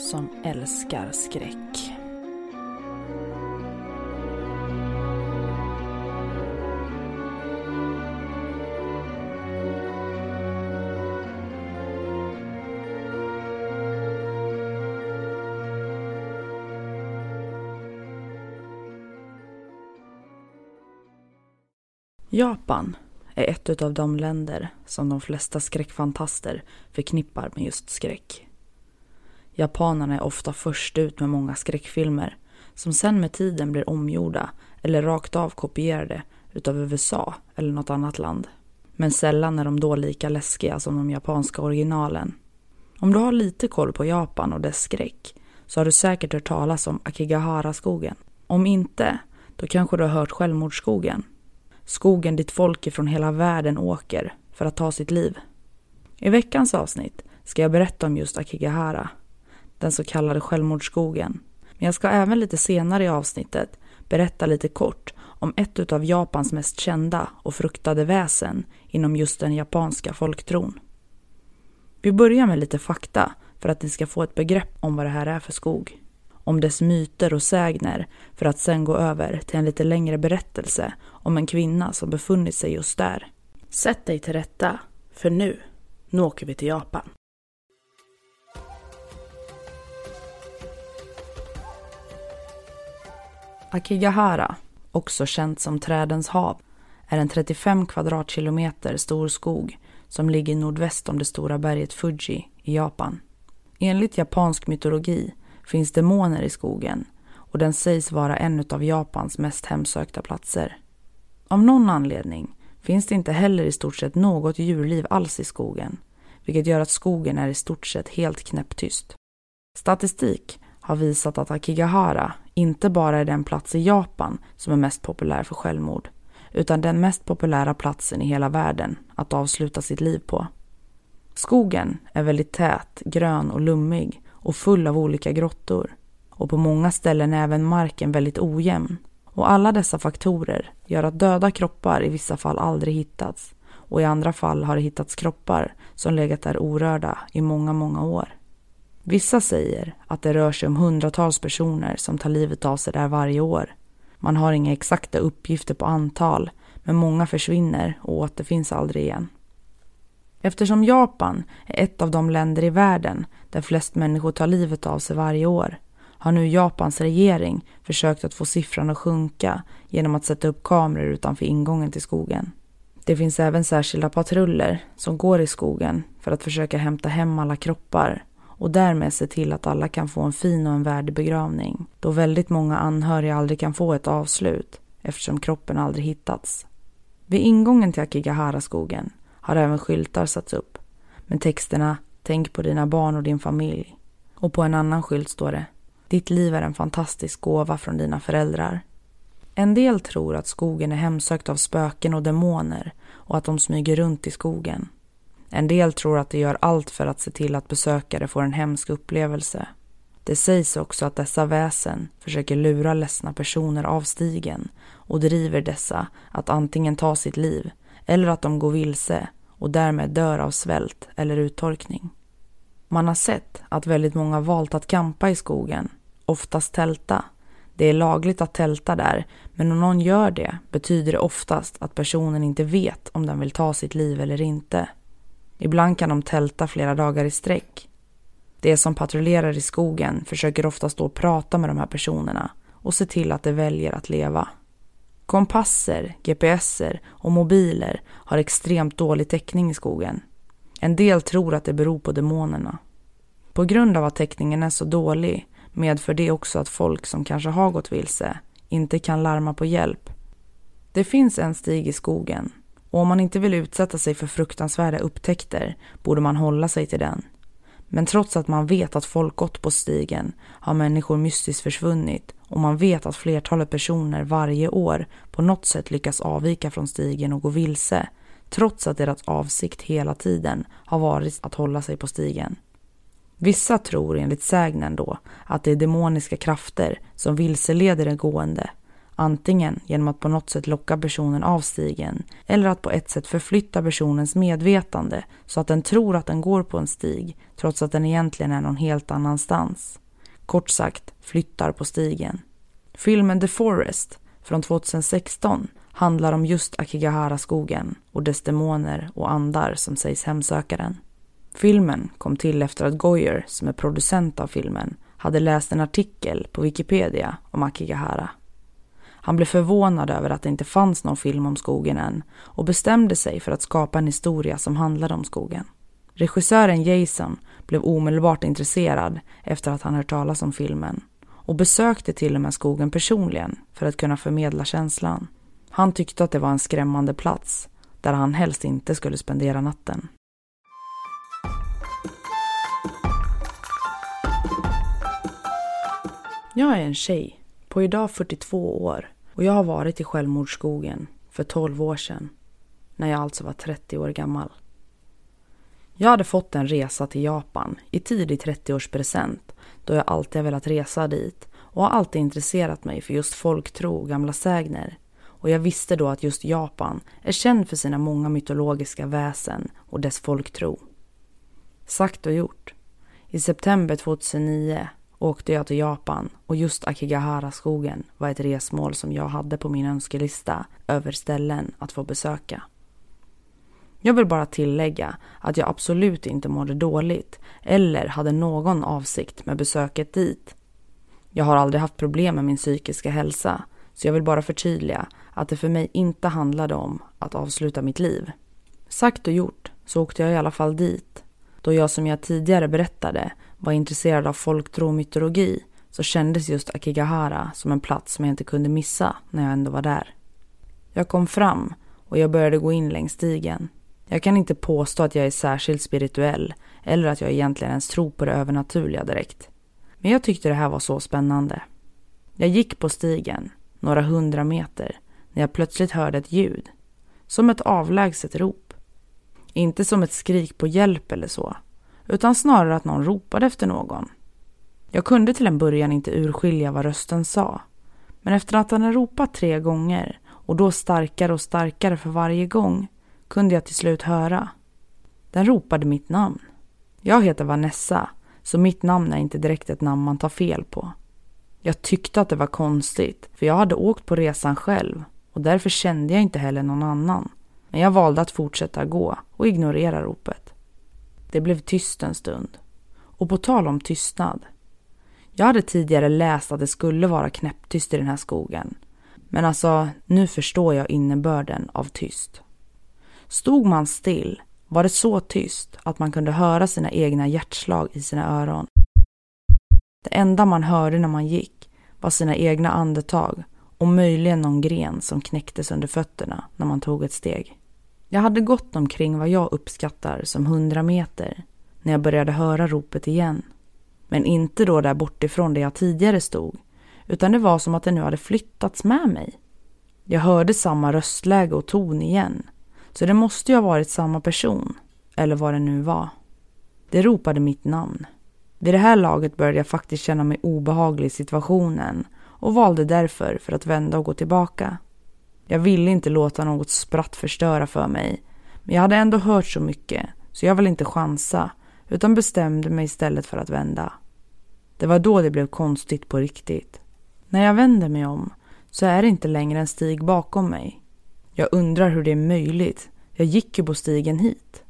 som älskar skräck. Japan är ett av de länder som de flesta skräckfantaster förknippar med just skräck. Japanerna är ofta först ut med många skräckfilmer som sen med tiden blir omgjorda eller rakt av kopierade utav USA eller något annat land. Men sällan är de då lika läskiga som de japanska originalen. Om du har lite koll på Japan och dess skräck så har du säkert hört talas om Akigahara-skogen. Om inte, då kanske du har hört Självmordsskogen. Skogen dit folk ifrån hela världen åker för att ta sitt liv. I veckans avsnitt ska jag berätta om just Akigahara den så kallade självmordsskogen. Men jag ska även lite senare i avsnittet berätta lite kort om ett av Japans mest kända och fruktade väsen inom just den japanska folktron. Vi börjar med lite fakta för att ni ska få ett begrepp om vad det här är för skog. Om dess myter och sägner för att sen gå över till en lite längre berättelse om en kvinna som befunnit sig just där. Sätt dig till rätta, för nu, nu åker vi till Japan. Akigahara, också känt som Trädens hav, är en 35 kvadratkilometer stor skog som ligger nordväst om det stora berget Fuji i Japan. Enligt japansk mytologi finns demoner i skogen och den sägs vara en av Japans mest hemsökta platser. Av någon anledning finns det inte heller i stort sett något djurliv alls i skogen, vilket gör att skogen är i stort sett helt knäpptyst. Statistik har visat att Akigahara inte bara är den plats i Japan som är mest populär för självmord, utan den mest populära platsen i hela världen att avsluta sitt liv på. Skogen är väldigt tät, grön och lummig och full av olika grottor. Och på många ställen är även marken väldigt ojämn. Och alla dessa faktorer gör att döda kroppar i vissa fall aldrig hittats och i andra fall har det hittats kroppar som legat där orörda i många, många år. Vissa säger att det rör sig om hundratals personer som tar livet av sig där varje år. Man har inga exakta uppgifter på antal, men många försvinner och återfinns aldrig igen. Eftersom Japan är ett av de länder i världen där flest människor tar livet av sig varje år har nu Japans regering försökt att få siffran att sjunka genom att sätta upp kameror utanför ingången till skogen. Det finns även särskilda patruller som går i skogen för att försöka hämta hem alla kroppar och därmed se till att alla kan få en fin och en värdig begravning då väldigt många anhöriga aldrig kan få ett avslut eftersom kroppen aldrig hittats. Vid ingången till Akigahara-skogen har även skyltar satts upp med texterna Tänk på dina barn och din familj och på en annan skylt står det Ditt liv är en fantastisk gåva från dina föräldrar. En del tror att skogen är hemsökt av spöken och demoner och att de smyger runt i skogen. En del tror att de gör allt för att se till att besökare får en hemsk upplevelse. Det sägs också att dessa väsen försöker lura ledsna personer av stigen och driver dessa att antingen ta sitt liv eller att de går vilse och därmed dör av svält eller uttorkning. Man har sett att väldigt många valt att kampa i skogen, oftast tälta. Det är lagligt att tälta där, men om någon gör det betyder det oftast att personen inte vet om den vill ta sitt liv eller inte. Ibland kan de tälta flera dagar i sträck. De som patrullerar i skogen försöker ofta stå och prata med de här personerna och se till att de väljer att leva. Kompasser, GPSer och mobiler har extremt dålig täckning i skogen. En del tror att det beror på demonerna. På grund av att täckningen är så dålig medför det också att folk som kanske har gått vilse inte kan larma på hjälp. Det finns en stig i skogen och om man inte vill utsätta sig för fruktansvärda upptäckter borde man hålla sig till den. Men trots att man vet att folk gått på stigen har människor mystiskt försvunnit och man vet att flertalet personer varje år på något sätt lyckas avvika från stigen och gå vilse trots att deras avsikt hela tiden har varit att hålla sig på stigen. Vissa tror enligt sägnen då att det är demoniska krafter som vilseleder den gående antingen genom att på något sätt locka personen av stigen eller att på ett sätt förflytta personens medvetande så att den tror att den går på en stig trots att den egentligen är någon helt annanstans. Kort sagt, flyttar på stigen. Filmen The Forest från 2016 handlar om just Akigahara-skogen och dess demoner och andar som sägs hemsöka den. Filmen kom till efter att Goyer, som är producent av filmen, hade läst en artikel på Wikipedia om Akigahara. Han blev förvånad över att det inte fanns någon film om skogen än och bestämde sig för att skapa en historia som handlade om skogen. Regissören Jason blev omedelbart intresserad efter att han hört talas om filmen och besökte till och med skogen personligen för att kunna förmedla känslan. Han tyckte att det var en skrämmande plats där han helst inte skulle spendera natten. Jag är en tjej på idag 42 år och jag har varit i självmordsskogen för 12 år sedan när jag alltså var 30 år gammal. Jag hade fått en resa till Japan i tidig 30-årspresent då jag alltid har velat resa dit och har alltid intresserat mig för just folktro och gamla sägner. Och jag visste då att just Japan är känd för sina många mytologiska väsen och dess folktro. Sagt och gjort. I september 2009 åkte jag till Japan och just Akigahara-skogen var ett resmål som jag hade på min önskelista över ställen att få besöka. Jag vill bara tillägga att jag absolut inte mådde dåligt eller hade någon avsikt med besöket dit. Jag har aldrig haft problem med min psykiska hälsa så jag vill bara förtydliga att det för mig inte handlade om att avsluta mitt liv. Sagt och gjort så åkte jag i alla fall dit då jag som jag tidigare berättade var intresserad av folktro och mytologi så kändes just Akigahara som en plats som jag inte kunde missa när jag ändå var där. Jag kom fram och jag började gå in längs stigen. Jag kan inte påstå att jag är särskilt spirituell eller att jag egentligen ens tror på det övernaturliga direkt. Men jag tyckte det här var så spännande. Jag gick på stigen, några hundra meter, när jag plötsligt hörde ett ljud. Som ett avlägset rop. Inte som ett skrik på hjälp eller så, utan snarare att någon ropade efter någon. Jag kunde till en början inte urskilja vad rösten sa. Men efter att han hade ropat tre gånger och då starkare och starkare för varje gång kunde jag till slut höra. Den ropade mitt namn. Jag heter Vanessa, så mitt namn är inte direkt ett namn man tar fel på. Jag tyckte att det var konstigt, för jag hade åkt på resan själv och därför kände jag inte heller någon annan. Men jag valde att fortsätta gå och ignorera ropet. Det blev tyst en stund. Och på tal om tystnad. Jag hade tidigare läst att det skulle vara knäpptyst i den här skogen. Men alltså, nu förstår jag innebörden av tyst. Stod man still var det så tyst att man kunde höra sina egna hjärtslag i sina öron. Det enda man hörde när man gick var sina egna andetag och möjligen någon gren som knäcktes under fötterna när man tog ett steg. Jag hade gått omkring vad jag uppskattar som hundra meter när jag började höra ropet igen. Men inte då där bortifrån där jag tidigare stod, utan det var som att det nu hade flyttats med mig. Jag hörde samma röstläge och ton igen, så det måste ju ha varit samma person, eller vad det nu var. Det ropade mitt namn. Vid det här laget började jag faktiskt känna mig obehaglig i situationen och valde därför för att vända och gå tillbaka. Jag ville inte låta något spratt förstöra för mig. Men jag hade ändå hört så mycket, så jag ville inte chansa, utan bestämde mig istället för att vända. Det var då det blev konstigt på riktigt. När jag vänder mig om så är det inte längre en stig bakom mig. Jag undrar hur det är möjligt. Jag gick ju på stigen hit.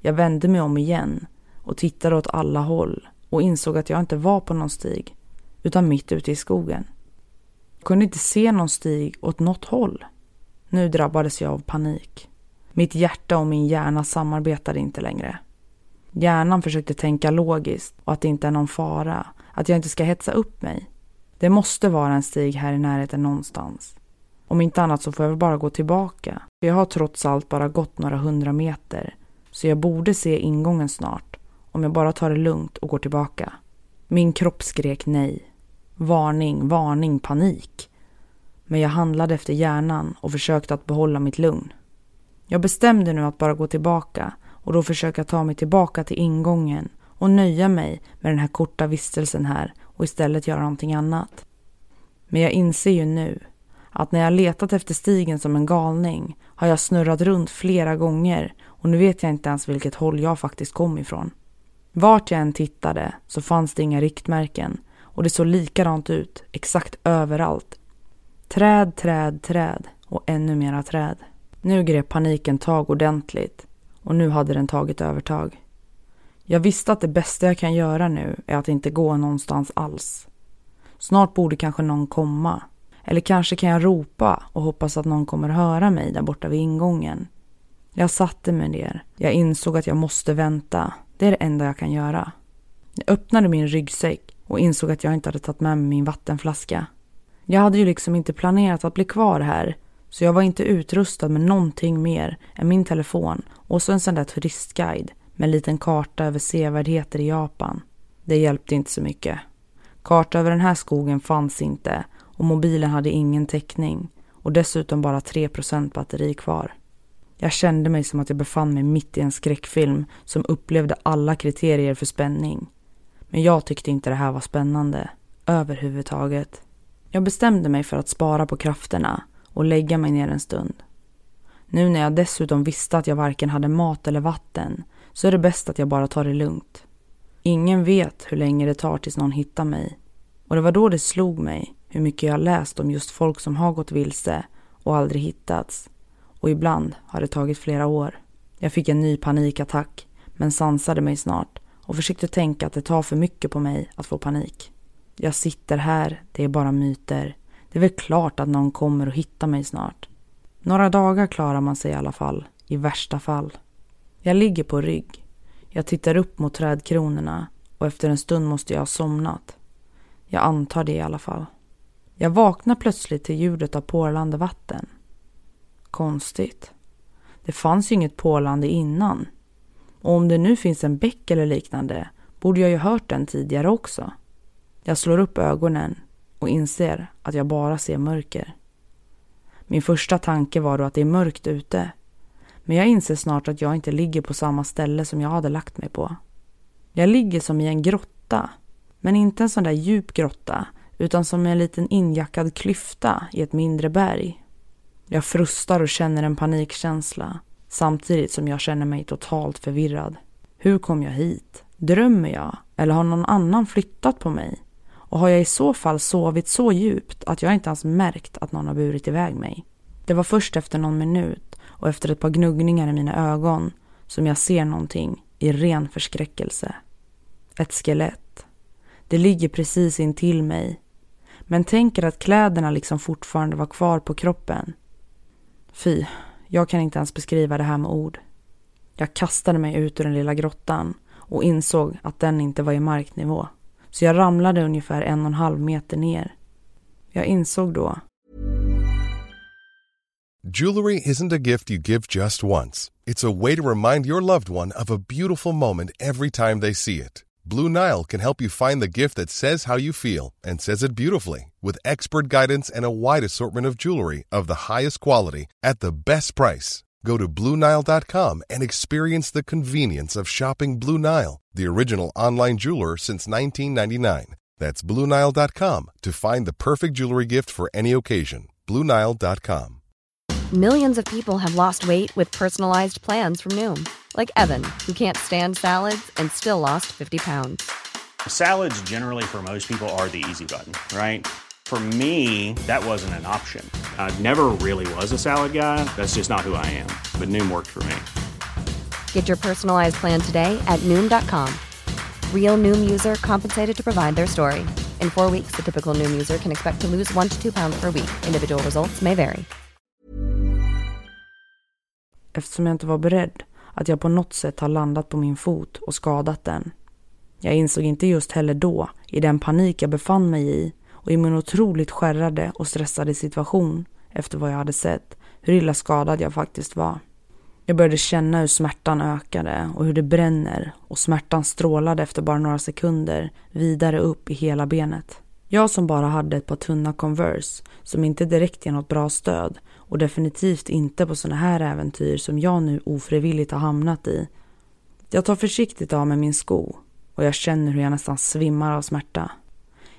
Jag vände mig om igen och tittade åt alla håll och insåg att jag inte var på någon stig, utan mitt ute i skogen. Jag kunde inte se någon stig åt något håll. Nu drabbades jag av panik. Mitt hjärta och min hjärna samarbetade inte längre. Hjärnan försökte tänka logiskt och att det inte är någon fara, att jag inte ska hetsa upp mig. Det måste vara en stig här i närheten någonstans. Om inte annat så får jag väl bara gå tillbaka. För jag har trots allt bara gått några hundra meter. Så jag borde se ingången snart. Om jag bara tar det lugnt och går tillbaka. Min kropp skrek nej. Varning, varning, panik. Men jag handlade efter hjärnan och försökte att behålla mitt lugn. Jag bestämde nu att bara gå tillbaka och då försöka ta mig tillbaka till ingången och nöja mig med den här korta vistelsen här och istället göra någonting annat. Men jag inser ju nu att när jag letat efter stigen som en galning har jag snurrat runt flera gånger och nu vet jag inte ens vilket håll jag faktiskt kom ifrån. Vart jag än tittade så fanns det inga riktmärken och det såg likadant ut exakt överallt. Träd, träd, träd och ännu mera träd. Nu grep paniken tag ordentligt och nu hade den tagit övertag. Jag visste att det bästa jag kan göra nu är att inte gå någonstans alls. Snart borde kanske någon komma. Eller kanske kan jag ropa och hoppas att någon kommer höra mig där borta vid ingången. Jag satte mig ner. Jag insåg att jag måste vänta. Det är det enda jag kan göra. Jag öppnade min ryggsäck och insåg att jag inte hade tagit med mig min vattenflaska. Jag hade ju liksom inte planerat att bli kvar här så jag var inte utrustad med någonting mer än min telefon och så en sån där turistguide med en liten karta över sevärdheter i Japan. Det hjälpte inte så mycket. Karta över den här skogen fanns inte och mobilen hade ingen täckning och dessutom bara 3% batteri kvar. Jag kände mig som att jag befann mig mitt i en skräckfilm som upplevde alla kriterier för spänning. Men jag tyckte inte det här var spännande. Överhuvudtaget. Jag bestämde mig för att spara på krafterna och lägga mig ner en stund. Nu när jag dessutom visste att jag varken hade mat eller vatten så är det bäst att jag bara tar det lugnt. Ingen vet hur länge det tar tills någon hittar mig. Och det var då det slog mig hur mycket jag läst om just folk som har gått vilse och aldrig hittats. Och ibland har det tagit flera år. Jag fick en ny panikattack men sansade mig snart och försökte tänka att det tar för mycket på mig att få panik. Jag sitter här, det är bara myter. Det är väl klart att någon kommer och hittar mig snart. Några dagar klarar man sig i alla fall, i värsta fall. Jag ligger på rygg. Jag tittar upp mot trädkronorna och efter en stund måste jag ha somnat. Jag antar det i alla fall. Jag vaknar plötsligt till ljudet av porlande vatten. Konstigt. Det fanns ju inget porlande innan. Och om det nu finns en bäck eller liknande borde jag ju hört den tidigare också. Jag slår upp ögonen och inser att jag bara ser mörker. Min första tanke var då att det är mörkt ute. Men jag inser snart att jag inte ligger på samma ställe som jag hade lagt mig på. Jag ligger som i en grotta. Men inte en sån där djup grotta utan som en liten injackad klyfta i ett mindre berg. Jag frustar och känner en panikkänsla samtidigt som jag känner mig totalt förvirrad. Hur kom jag hit? Drömmer jag? Eller har någon annan flyttat på mig? Och har jag i så fall sovit så djupt att jag inte ens märkt att någon har burit iväg mig? Det var först efter någon minut och efter ett par gnuggningar i mina ögon som jag ser någonting i ren förskräckelse. Ett skelett. Det ligger precis intill mig. Men tänker att kläderna liksom fortfarande var kvar på kroppen. Fy, jag kan inte ens beskriva det här med ord. Jag kastade mig ut ur den lilla grottan och insåg att den inte var i marknivå. Så jag ramlade ungefär en och en halv meter ner. Jag insåg då. Jewelry isn't a gift you give just once. It's a way to remind your loved one of a beautiful moment every time they see it. Blue Nile can help you find the gift that says how you feel and says it beautifully with expert guidance and a wide assortment of jewelry of the highest quality at the best price. Go to BlueNile.com and experience the convenience of shopping Blue Nile, the original online jeweler since 1999. That's BlueNile.com to find the perfect jewelry gift for any occasion. BlueNile.com. Millions of people have lost weight with personalized plans from Noom, like Evan, who can't stand salads and still lost 50 pounds. Salads, generally, for most people, are the easy button, right? For me, that wasn't an option. I never really was a salad guy. That's just not who I am. But Noom worked for me. Get your personalized plan today at Noom.com. Real Noom user compensated to provide their story. In four weeks, the typical Noom user can expect to lose one to two pounds per week. Individual results may vary. Eftersom jag inte var beredd att jag på något sätt har landat på min fot och skadat den. Jag insåg inte just heller då, i den panik jag befann mig i, och i min otroligt skärrade och stressade situation efter vad jag hade sett hur illa skadad jag faktiskt var. Jag började känna hur smärtan ökade och hur det bränner och smärtan strålade efter bara några sekunder vidare upp i hela benet. Jag som bara hade ett par tunna Converse som inte direkt ger något bra stöd och definitivt inte på sådana här äventyr som jag nu ofrivilligt har hamnat i. Jag tar försiktigt av mig min sko och jag känner hur jag nästan svimmar av smärta.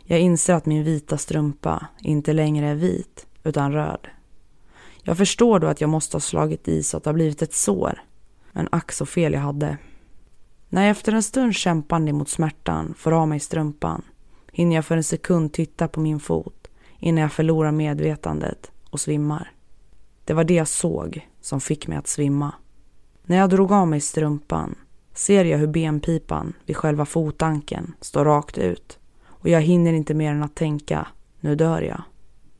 Jag inser att min vita strumpa inte längre är vit utan röd. Jag förstår då att jag måste ha slagit i så att det har blivit ett sår. Men ack så fel jag hade. När jag efter en stund kämpande mot smärtan får av mig strumpan hinner jag för en sekund titta på min fot innan jag förlorar medvetandet och svimmar. Det var det jag såg som fick mig att svimma. När jag drog av mig strumpan ser jag hur benpipan vid själva fotanken står rakt ut och jag hinner inte mer än att tänka, nu dör jag.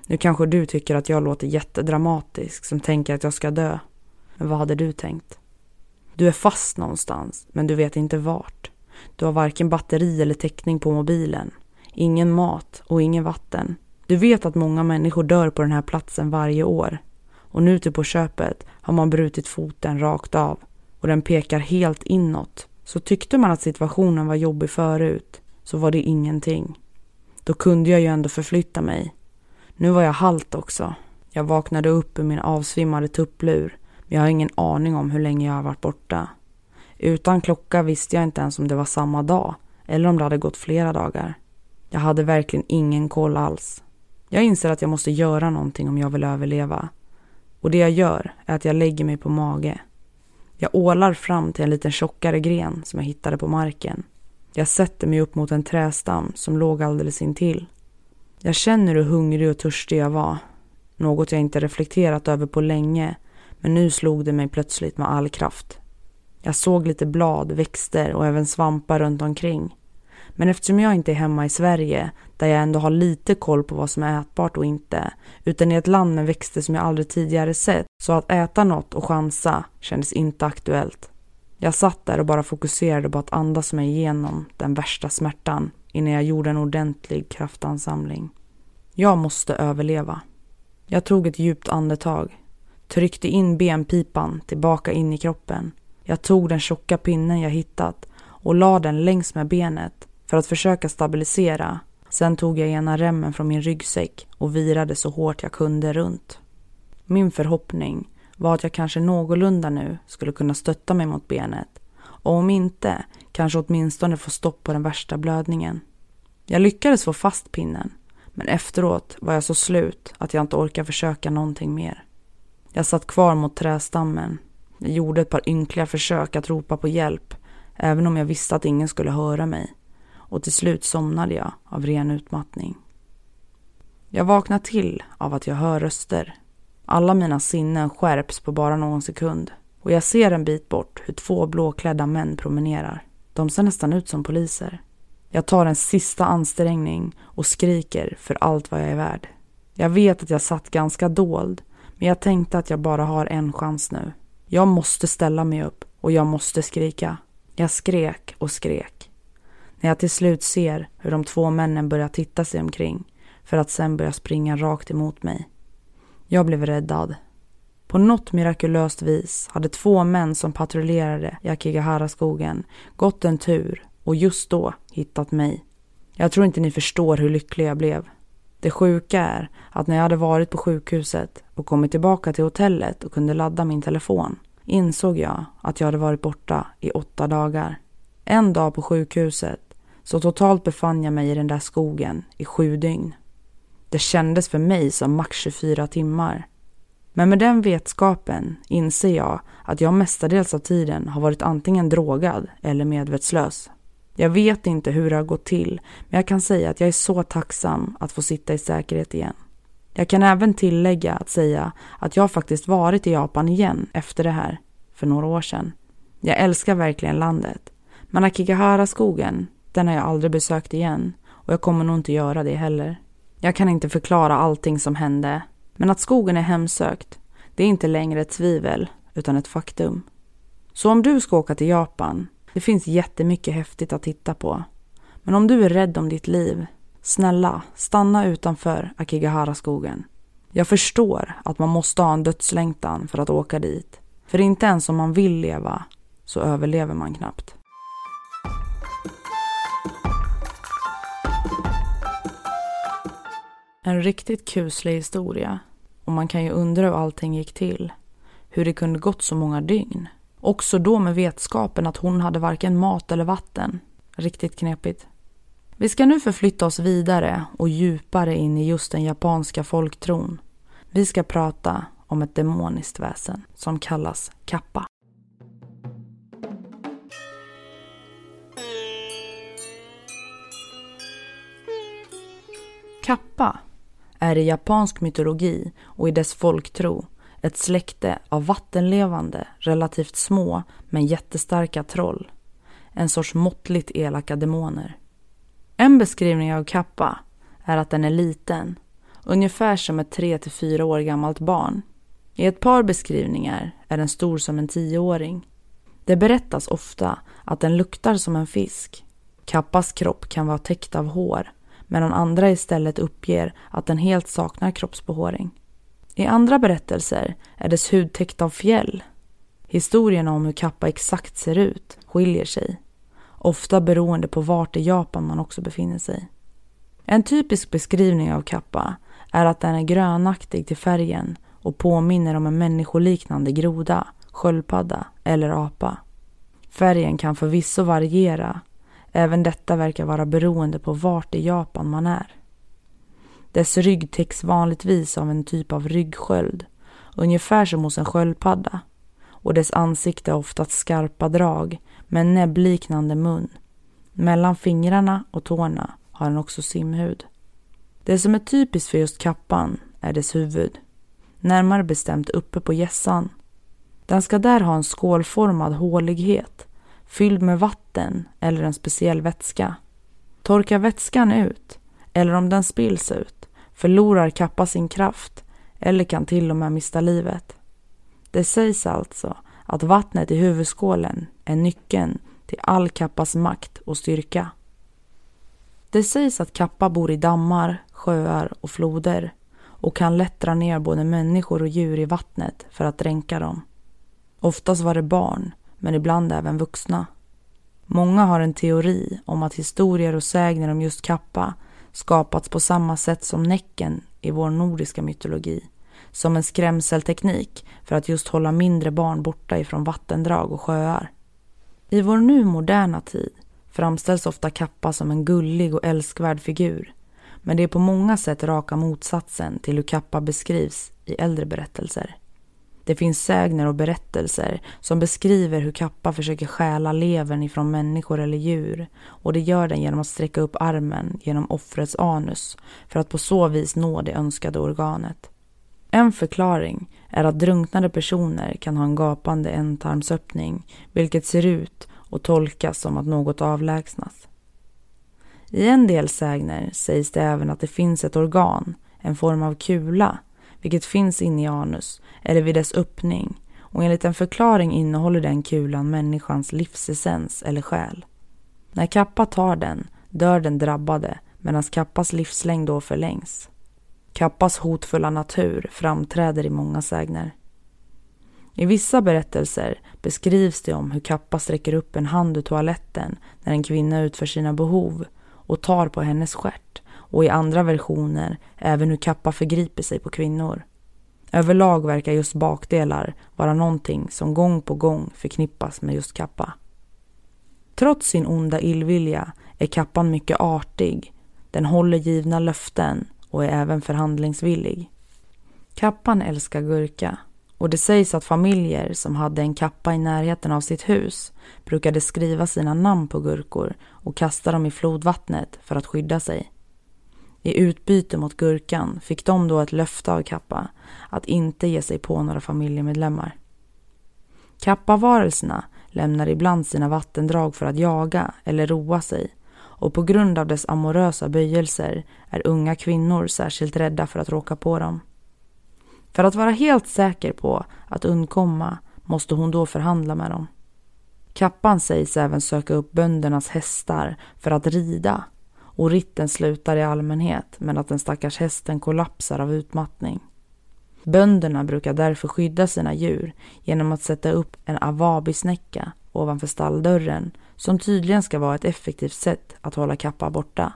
Nu kanske du tycker att jag låter jättedramatisk som tänker att jag ska dö. Men vad hade du tänkt? Du är fast någonstans, men du vet inte vart. Du har varken batteri eller täckning på mobilen. Ingen mat och ingen vatten. Du vet att många människor dör på den här platsen varje år. Och nu till på köpet har man brutit foten rakt av och den pekar helt inåt. Så tyckte man att situationen var jobbig förut så var det ingenting. Då kunde jag ju ändå förflytta mig nu var jag halt också. Jag vaknade upp ur min avsvimmade tupplur, men jag har ingen aning om hur länge jag har varit borta. Utan klocka visste jag inte ens om det var samma dag eller om det hade gått flera dagar. Jag hade verkligen ingen koll alls. Jag inser att jag måste göra någonting om jag vill överleva. Och det jag gör är att jag lägger mig på mage. Jag ålar fram till en liten tjockare gren som jag hittade på marken. Jag sätter mig upp mot en trästam som låg alldeles intill. Jag känner hur hungrig och törstig jag var. Något jag inte reflekterat över på länge, men nu slog det mig plötsligt med all kraft. Jag såg lite blad, växter och även svampar runt omkring. Men eftersom jag inte är hemma i Sverige, där jag ändå har lite koll på vad som är ätbart och inte, utan i ett land med växter som jag aldrig tidigare sett, så att äta något och chansa kändes inte aktuellt. Jag satt där och bara fokuserade på att andas mig igenom den värsta smärtan innan jag gjorde en ordentlig kraftansamling. Jag måste överleva. Jag tog ett djupt andetag, tryckte in benpipan tillbaka in i kroppen. Jag tog den tjocka pinnen jag hittat och la den längs med benet för att försöka stabilisera. Sen tog jag ena remmen från min ryggsäck och virade så hårt jag kunde runt. Min förhoppning var att jag kanske någorlunda nu skulle kunna stötta mig mot benet och om inte, kanske åtminstone få stopp på den värsta blödningen. Jag lyckades få fast pinnen, men efteråt var jag så slut att jag inte orkade försöka någonting mer. Jag satt kvar mot trästammen. Jag gjorde ett par ynkliga försök att ropa på hjälp, även om jag visste att ingen skulle höra mig. Och till slut somnade jag av ren utmattning. Jag vaknar till av att jag hör röster. Alla mina sinnen skärps på bara någon sekund och jag ser en bit bort hur två blåklädda män promenerar. De ser nästan ut som poliser. Jag tar en sista ansträngning och skriker för allt vad jag är värd. Jag vet att jag satt ganska dold, men jag tänkte att jag bara har en chans nu. Jag måste ställa mig upp och jag måste skrika. Jag skrek och skrek. När jag till slut ser hur de två männen börjar titta sig omkring för att sen börja springa rakt emot mig. Jag blev räddad. På något mirakulöst vis hade två män som patrullerade i Akigahara-skogen gått en tur och just då hittat mig. Jag tror inte ni förstår hur lycklig jag blev. Det sjuka är att när jag hade varit på sjukhuset och kommit tillbaka till hotellet och kunde ladda min telefon insåg jag att jag hade varit borta i åtta dagar. En dag på sjukhuset, så totalt befann jag mig i den där skogen i sju dygn. Det kändes för mig som max 24 timmar. Men med den vetskapen inser jag att jag mestadels av tiden har varit antingen drogad eller medvetslös. Jag vet inte hur det har gått till, men jag kan säga att jag är så tacksam att få sitta i säkerhet igen. Jag kan även tillägga att säga att jag faktiskt varit i Japan igen efter det här, för några år sedan. Jag älskar verkligen landet. Men Akigahara-skogen, den har jag aldrig besökt igen och jag kommer nog inte göra det heller. Jag kan inte förklara allting som hände, men att skogen är hemsökt, det är inte längre ett tvivel, utan ett faktum. Så om du ska åka till Japan det finns jättemycket häftigt att titta på. Men om du är rädd om ditt liv, snälla, stanna utanför Akigahara-skogen. Jag förstår att man måste ha en dödslängtan för att åka dit. För inte ens om man vill leva så överlever man knappt. En riktigt kuslig historia. Och man kan ju undra hur allting gick till. Hur det kunde gått så många dygn. Också då med vetskapen att hon hade varken mat eller vatten. Riktigt knepigt. Vi ska nu förflytta oss vidare och djupare in i just den japanska folktron. Vi ska prata om ett demoniskt väsen som kallas kappa. Kappa är i japansk mytologi och i dess folktro ett släkte av vattenlevande, relativt små men jättestarka troll. En sorts måttligt elaka demoner. En beskrivning av Kappa är att den är liten, ungefär som ett 3-4 år gammalt barn. I ett par beskrivningar är den stor som en tioåring. Det berättas ofta att den luktar som en fisk. Kappas kropp kan vara täckt av hår medan andra istället uppger att den helt saknar kroppsbehåring. I andra berättelser är dess hud täckt av fjäll. Historierna om hur kappa exakt ser ut skiljer sig, ofta beroende på vart i Japan man också befinner sig. En typisk beskrivning av kappa är att den är grönaktig till färgen och påminner om en människoliknande groda, sköldpadda eller apa. Färgen kan förvisso variera Även detta verkar vara beroende på vart i Japan man är. Dess rygg täcks vanligtvis av en typ av ryggsköld, ungefär som hos en sköldpadda. Och dess ansikte har oftast skarpa drag med en näbbliknande mun. Mellan fingrarna och tårna har den också simhud. Det som är typiskt för just kappan är dess huvud. Närmare bestämt uppe på gässan. Den ska där ha en skålformad hålighet fylld med vatten eller en speciell vätska. Torkar vätskan ut, eller om den spills ut, förlorar kappa sin kraft eller kan till och med mista livet. Det sägs alltså att vattnet i huvudskålen är nyckeln till all kappas makt och styrka. Det sägs att kappa bor i dammar, sjöar och floder och kan lätt dra ner både människor och djur i vattnet för att dränka dem. Oftast var det barn men ibland även vuxna. Många har en teori om att historier och sägner om just kappa skapats på samma sätt som Näcken i vår nordiska mytologi. Som en skrämselteknik för att just hålla mindre barn borta ifrån vattendrag och sjöar. I vår nu moderna tid framställs ofta kappa som en gullig och älskvärd figur. Men det är på många sätt raka motsatsen till hur kappa beskrivs i äldre berättelser. Det finns sägner och berättelser som beskriver hur Kappa försöker stjäla levern ifrån människor eller djur och det gör den genom att sträcka upp armen genom offrets anus för att på så vis nå det önskade organet. En förklaring är att drunknade personer kan ha en gapande ändtarmsöppning vilket ser ut och tolkas som att något avlägsnas. I en del sägner sägs det även att det finns ett organ, en form av kula, vilket finns inne i anus eller vid dess öppning och enligt en förklaring innehåller den kulan människans livsessens eller själ. När Kappa tar den dör den drabbade medan Kappas livslängd då förlängs. Kappas hotfulla natur framträder i många sägner. I vissa berättelser beskrivs det om hur Kappa sträcker upp en hand ur toaletten när en kvinna utför sina behov och tar på hennes stjärt och i andra versioner även hur Kappa förgriper sig på kvinnor. Överlag verkar just bakdelar vara någonting som gång på gång förknippas med just Kappa. Trots sin onda illvilja är Kappan mycket artig. Den håller givna löften och är även förhandlingsvillig. Kappan älskar gurka och det sägs att familjer som hade en kappa i närheten av sitt hus brukade skriva sina namn på gurkor och kasta dem i flodvattnet för att skydda sig. I utbyte mot gurkan fick de då ett löfte av Kappa att inte ge sig på några familjemedlemmar. Kappavarelserna lämnar ibland sina vattendrag för att jaga eller roa sig och på grund av dess amorösa böjelser är unga kvinnor särskilt rädda för att råka på dem. För att vara helt säker på att undkomma måste hon då förhandla med dem. Kappan sägs även söka upp böndernas hästar för att rida och ritten slutar i allmänhet med att den stackars hästen kollapsar av utmattning. Bönderna brukar därför skydda sina djur genom att sätta upp en avabisnäcka ovanför stalldörren som tydligen ska vara ett effektivt sätt att hålla Kappa borta.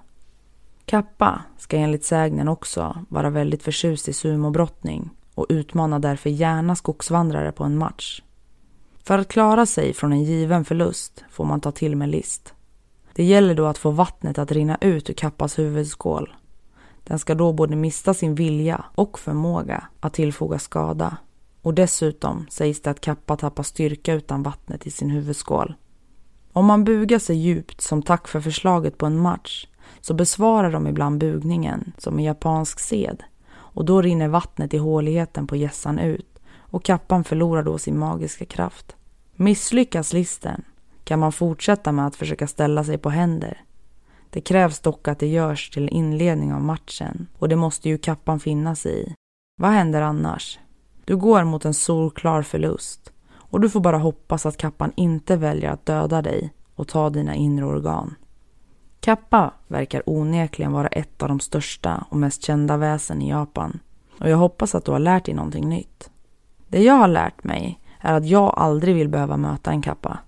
Kappa ska enligt sägnen också vara väldigt förtjust i sumobrottning och utmanar därför gärna skogsvandrare på en match. För att klara sig från en given förlust får man ta till med list. Det gäller då att få vattnet att rinna ut ur Kappas huvudskål. Den ska då både mista sin vilja och förmåga att tillfoga skada. Och dessutom sägs det att Kappa tappar styrka utan vattnet i sin huvudskål. Om man bugar sig djupt som tack för förslaget på en match så besvarar de ibland bugningen som en japansk sed och då rinner vattnet i håligheten på gässan ut och kappan förlorar då sin magiska kraft. Misslyckas listen kan man fortsätta med att försöka ställa sig på händer. Det krävs dock att det görs till inledning av matchen och det måste ju kappan finna sig i. Vad händer annars? Du går mot en solklar förlust och du får bara hoppas att kappan inte väljer att döda dig och ta dina inre organ. Kappa verkar onekligen vara ett av de största och mest kända väsen i Japan och jag hoppas att du har lärt dig någonting nytt. Det jag har lärt mig är att jag aldrig vill behöva möta en kappa.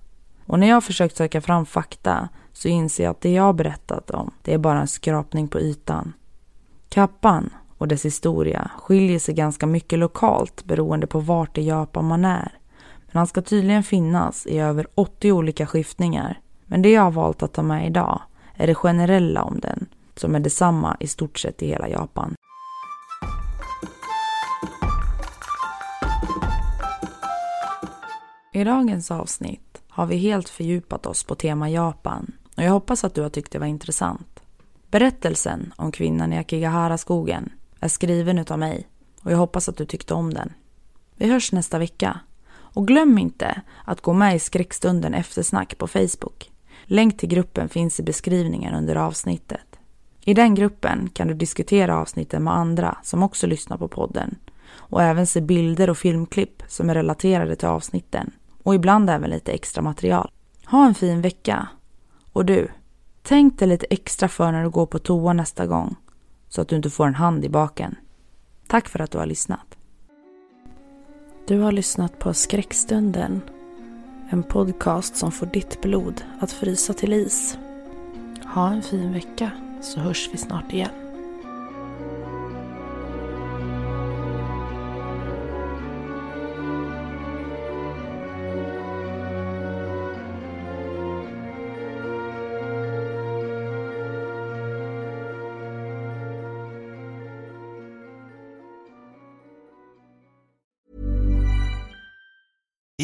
Och när jag har försökt söka fram fakta så inser jag att det jag har berättat om, det är bara en skrapning på ytan. Kappan och dess historia skiljer sig ganska mycket lokalt beroende på vart i Japan man är. Men han ska tydligen finnas i över 80 olika skiftningar. Men det jag har valt att ta med idag är det generella om den, som är detsamma i stort sett i hela Japan. I dagens avsnitt har vi helt fördjupat oss på tema Japan och jag hoppas att du har tyckt det var intressant. Berättelsen om kvinnan i Akigahara-skogen är skriven utav mig och jag hoppas att du tyckte om den. Vi hörs nästa vecka. Och glöm inte att gå med i skräckstunden eftersnack på Facebook. Länk till gruppen finns i beskrivningen under avsnittet. I den gruppen kan du diskutera avsnitten med andra som också lyssnar på podden och även se bilder och filmklipp som är relaterade till avsnitten och ibland även lite extra material. Ha en fin vecka! Och du, tänk dig lite extra för när du går på toa nästa gång så att du inte får en hand i baken. Tack för att du har lyssnat. Du har lyssnat på Skräckstunden. En podcast som får ditt blod att frysa till is. Ha en fin vecka så hörs vi snart igen.